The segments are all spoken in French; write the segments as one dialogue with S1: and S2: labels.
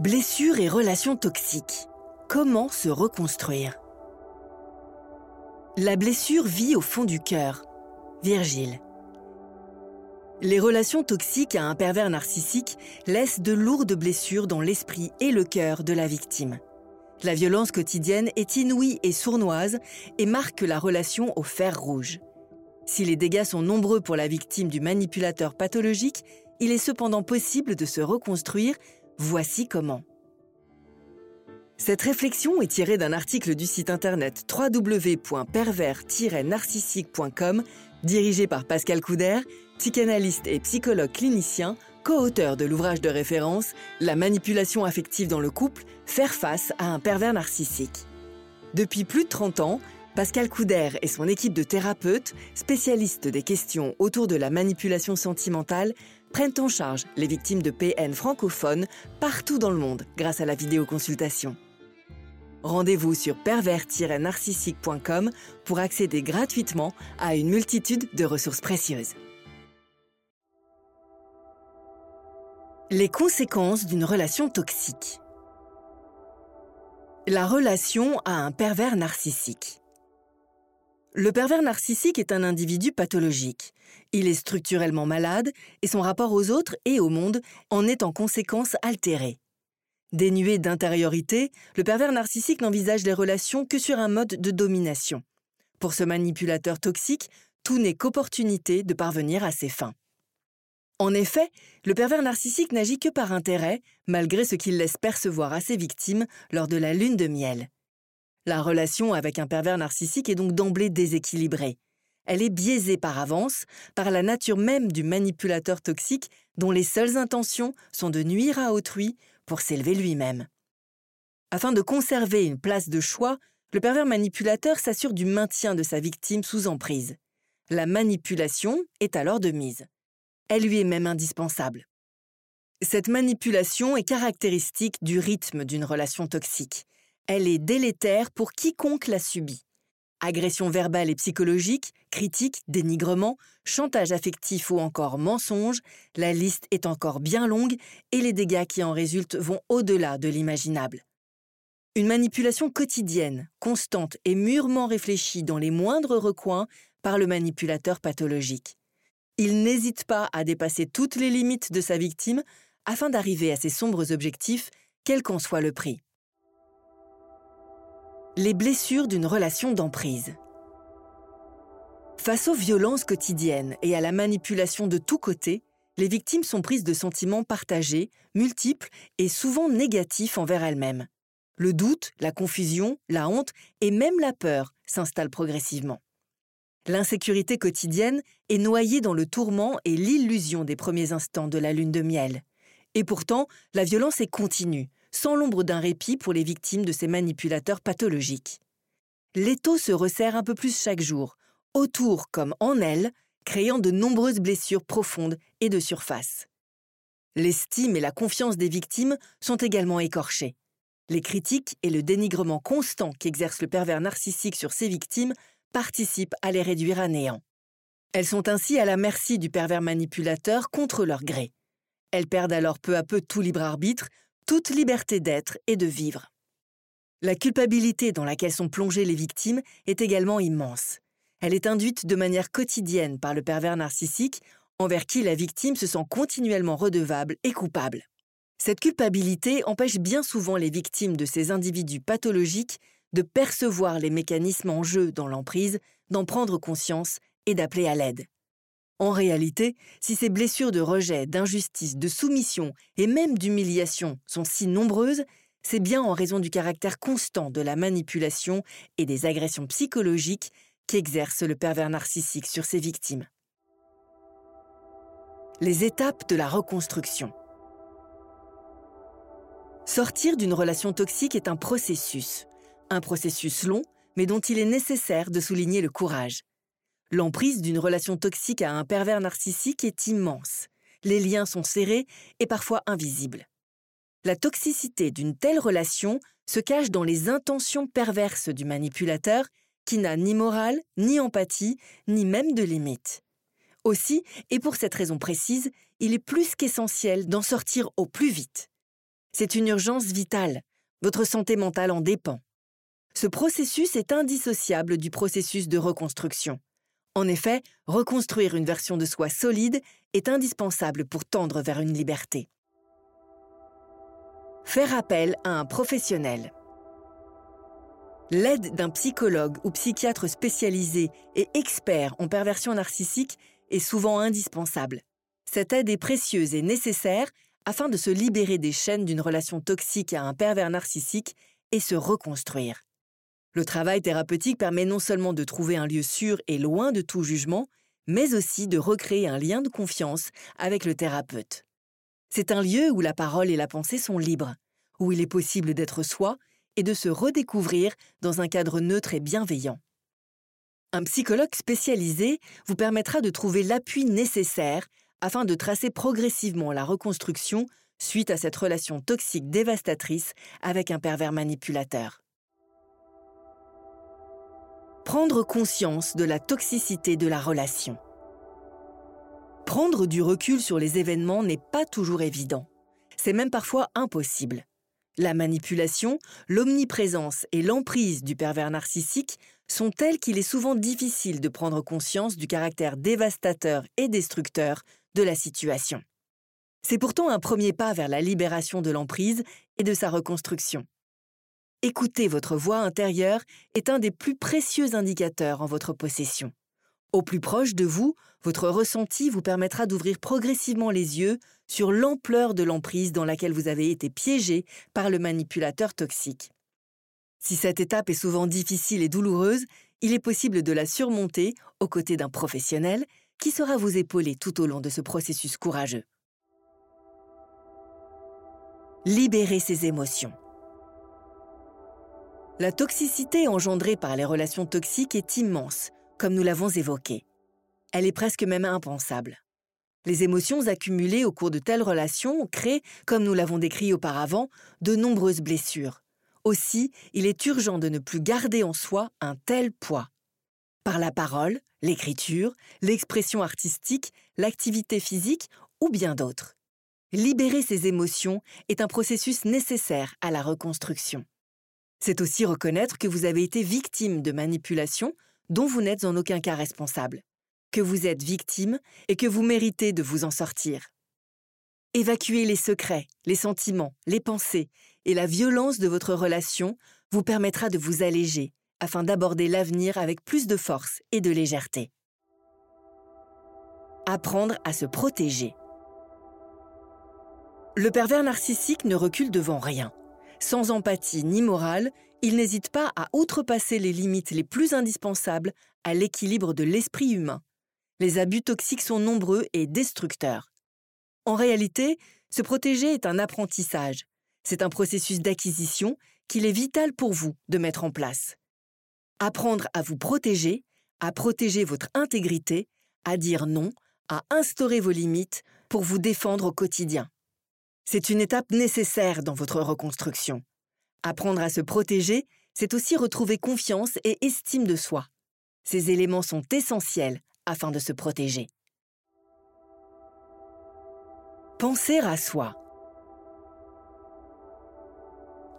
S1: Blessures et relations toxiques. Comment se reconstruire? La blessure vit au fond du cœur. Virgile. Les relations toxiques à un pervers narcissique laissent de lourdes blessures dans l'esprit et le cœur de la victime. La violence quotidienne est inouïe et sournoise et marque la relation au fer rouge. Si les dégâts sont nombreux pour la victime du manipulateur pathologique, il est cependant possible de se reconstruire. Voici comment. Cette réflexion est tirée d'un article du site internet www.pervers-narcissique.com dirigé par Pascal Couder, psychanalyste et psychologue clinicien, co-auteur de l'ouvrage de référence La manipulation affective dans le couple, faire face à un pervers narcissique. Depuis plus de 30 ans, Pascal Couder et son équipe de thérapeutes, spécialistes des questions autour de la manipulation sentimentale, prennent en charge les victimes de PN francophones partout dans le monde grâce à la vidéoconsultation. Rendez-vous sur pervers-narcissique.com pour accéder gratuitement à une multitude de ressources précieuses. Les conséquences d'une relation toxique. La relation à un pervers narcissique. Le pervers narcissique est un individu pathologique. Il est structurellement malade et son rapport aux autres et au monde en est en conséquence altéré. Dénué d'intériorité, le pervers narcissique n'envisage les relations que sur un mode de domination. Pour ce manipulateur toxique, tout n'est qu'opportunité de parvenir à ses fins. En effet, le pervers narcissique n'agit que par intérêt, malgré ce qu'il laisse percevoir à ses victimes lors de la lune de miel. La relation avec un pervers narcissique est donc d'emblée déséquilibrée. Elle est biaisée par avance par la nature même du manipulateur toxique dont les seules intentions sont de nuire à autrui pour s'élever lui-même. Afin de conserver une place de choix, le pervers manipulateur s'assure du maintien de sa victime sous emprise. La manipulation est alors de mise. Elle lui est même indispensable. Cette manipulation est caractéristique du rythme d'une relation toxique. Elle est délétère pour quiconque la subit. Agression verbale et psychologique, critique, dénigrement, chantage affectif ou encore mensonge, la liste est encore bien longue et les dégâts qui en résultent vont au-delà de l'imaginable. Une manipulation quotidienne, constante et mûrement réfléchie dans les moindres recoins par le manipulateur pathologique. Il n'hésite pas à dépasser toutes les limites de sa victime afin d'arriver à ses sombres objectifs, quel qu'en soit le prix. Les blessures d'une relation d'emprise. Face aux violences quotidiennes et à la manipulation de tous côtés, les victimes sont prises de sentiments partagés, multiples et souvent négatifs envers elles-mêmes. Le doute, la confusion, la honte et même la peur s'installent progressivement. L'insécurité quotidienne est noyée dans le tourment et l'illusion des premiers instants de la lune de miel. Et pourtant, la violence est continue, sans l'ombre d'un répit pour les victimes de ces manipulateurs pathologiques. L'étau se resserre un peu plus chaque jour, autour comme en elle, créant de nombreuses blessures profondes et de surface. L'estime et la confiance des victimes sont également écorchées. Les critiques et le dénigrement constant qu'exerce le pervers narcissique sur ses victimes participent à les réduire à néant. Elles sont ainsi à la merci du pervers manipulateur contre leur gré. Elles perdent alors peu à peu tout libre arbitre, toute liberté d'être et de vivre. La culpabilité dans laquelle sont plongées les victimes est également immense. Elle est induite de manière quotidienne par le pervers narcissique, envers qui la victime se sent continuellement redevable et coupable. Cette culpabilité empêche bien souvent les victimes de ces individus pathologiques de percevoir les mécanismes en jeu dans l'emprise, d'en prendre conscience et d'appeler à l'aide. En réalité, si ces blessures de rejet, d'injustice, de soumission et même d'humiliation sont si nombreuses, c'est bien en raison du caractère constant de la manipulation et des agressions psychologiques qu'exerce le pervers narcissique sur ses victimes. Les étapes de la reconstruction. Sortir d'une relation toxique est un processus, un processus long, mais dont il est nécessaire de souligner le courage. L'emprise d'une relation toxique à un pervers narcissique est immense. Les liens sont serrés et parfois invisibles. La toxicité d'une telle relation se cache dans les intentions perverses du manipulateur qui n'a ni morale, ni empathie, ni même de limite. Aussi, et pour cette raison précise, il est plus qu'essentiel d'en sortir au plus vite. C'est une urgence vitale. Votre santé mentale en dépend. Ce processus est indissociable du processus de reconstruction. En effet, reconstruire une version de soi solide est indispensable pour tendre vers une liberté. Faire appel à un professionnel. L'aide d'un psychologue ou psychiatre spécialisé et expert en perversion narcissique est souvent indispensable. Cette aide est précieuse et nécessaire afin de se libérer des chaînes d'une relation toxique à un pervers narcissique et se reconstruire. Le travail thérapeutique permet non seulement de trouver un lieu sûr et loin de tout jugement, mais aussi de recréer un lien de confiance avec le thérapeute. C'est un lieu où la parole et la pensée sont libres, où il est possible d'être soi et de se redécouvrir dans un cadre neutre et bienveillant. Un psychologue spécialisé vous permettra de trouver l'appui nécessaire afin de tracer progressivement la reconstruction suite à cette relation toxique dévastatrice avec un pervers manipulateur. Prendre conscience de la toxicité de la relation. Prendre du recul sur les événements n'est pas toujours évident. C'est même parfois impossible. La manipulation, l'omniprésence et l'emprise du pervers narcissique sont telles qu'il est souvent difficile de prendre conscience du caractère dévastateur et destructeur de la situation. C'est pourtant un premier pas vers la libération de l'emprise et de sa reconstruction. Écouter votre voix intérieure est un des plus précieux indicateurs en votre possession. Au plus proche de vous, votre ressenti vous permettra d'ouvrir progressivement les yeux sur l'ampleur de l'emprise dans laquelle vous avez été piégé par le manipulateur toxique. Si cette étape est souvent difficile et douloureuse, il est possible de la surmonter aux côtés d'un professionnel qui saura vous épauler tout au long de ce processus courageux. Libérer ses émotions. La toxicité engendrée par les relations toxiques est immense, comme nous l'avons évoqué. Elle est presque même impensable. Les émotions accumulées au cours de telles relations créent, comme nous l'avons décrit auparavant, de nombreuses blessures. Aussi, il est urgent de ne plus garder en soi un tel poids. Par la parole, l'écriture, l'expression artistique, l'activité physique ou bien d'autres. Libérer ses émotions est un processus nécessaire à la reconstruction. C'est aussi reconnaître que vous avez été victime de manipulation dont vous n'êtes en aucun cas responsable, que vous êtes victime et que vous méritez de vous en sortir. Évacuer les secrets, les sentiments, les pensées et la violence de votre relation vous permettra de vous alléger afin d'aborder l'avenir avec plus de force et de légèreté. Apprendre à se protéger. Le pervers narcissique ne recule devant rien. Sans empathie ni morale, il n'hésite pas à outrepasser les limites les plus indispensables à l'équilibre de l'esprit humain. Les abus toxiques sont nombreux et destructeurs. En réalité, se protéger est un apprentissage. C'est un processus d'acquisition qu'il est vital pour vous de mettre en place. Apprendre à vous protéger, à protéger votre intégrité, à dire non, à instaurer vos limites pour vous défendre au quotidien. C'est une étape nécessaire dans votre reconstruction. Apprendre à se protéger, c'est aussi retrouver confiance et estime de soi. Ces éléments sont essentiels afin de se protéger. Penser à soi.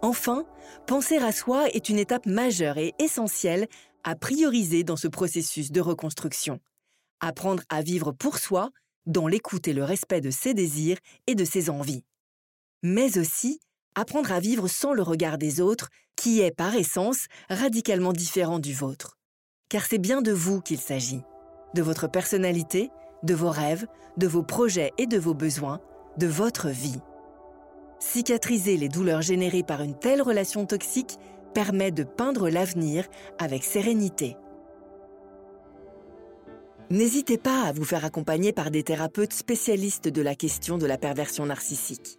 S1: Enfin, penser à soi est une étape majeure et essentielle à prioriser dans ce processus de reconstruction. Apprendre à vivre pour soi, dans l'écoute et le respect de ses désirs et de ses envies. Mais aussi apprendre à vivre sans le regard des autres, qui est par essence radicalement différent du vôtre. Car c'est bien de vous qu'il s'agit, de votre personnalité, de vos rêves, de vos projets et de vos besoins, de votre vie. Cicatriser les douleurs générées par une telle relation toxique permet de peindre l'avenir avec sérénité. N'hésitez pas à vous faire accompagner par des thérapeutes spécialistes de la question de la perversion narcissique.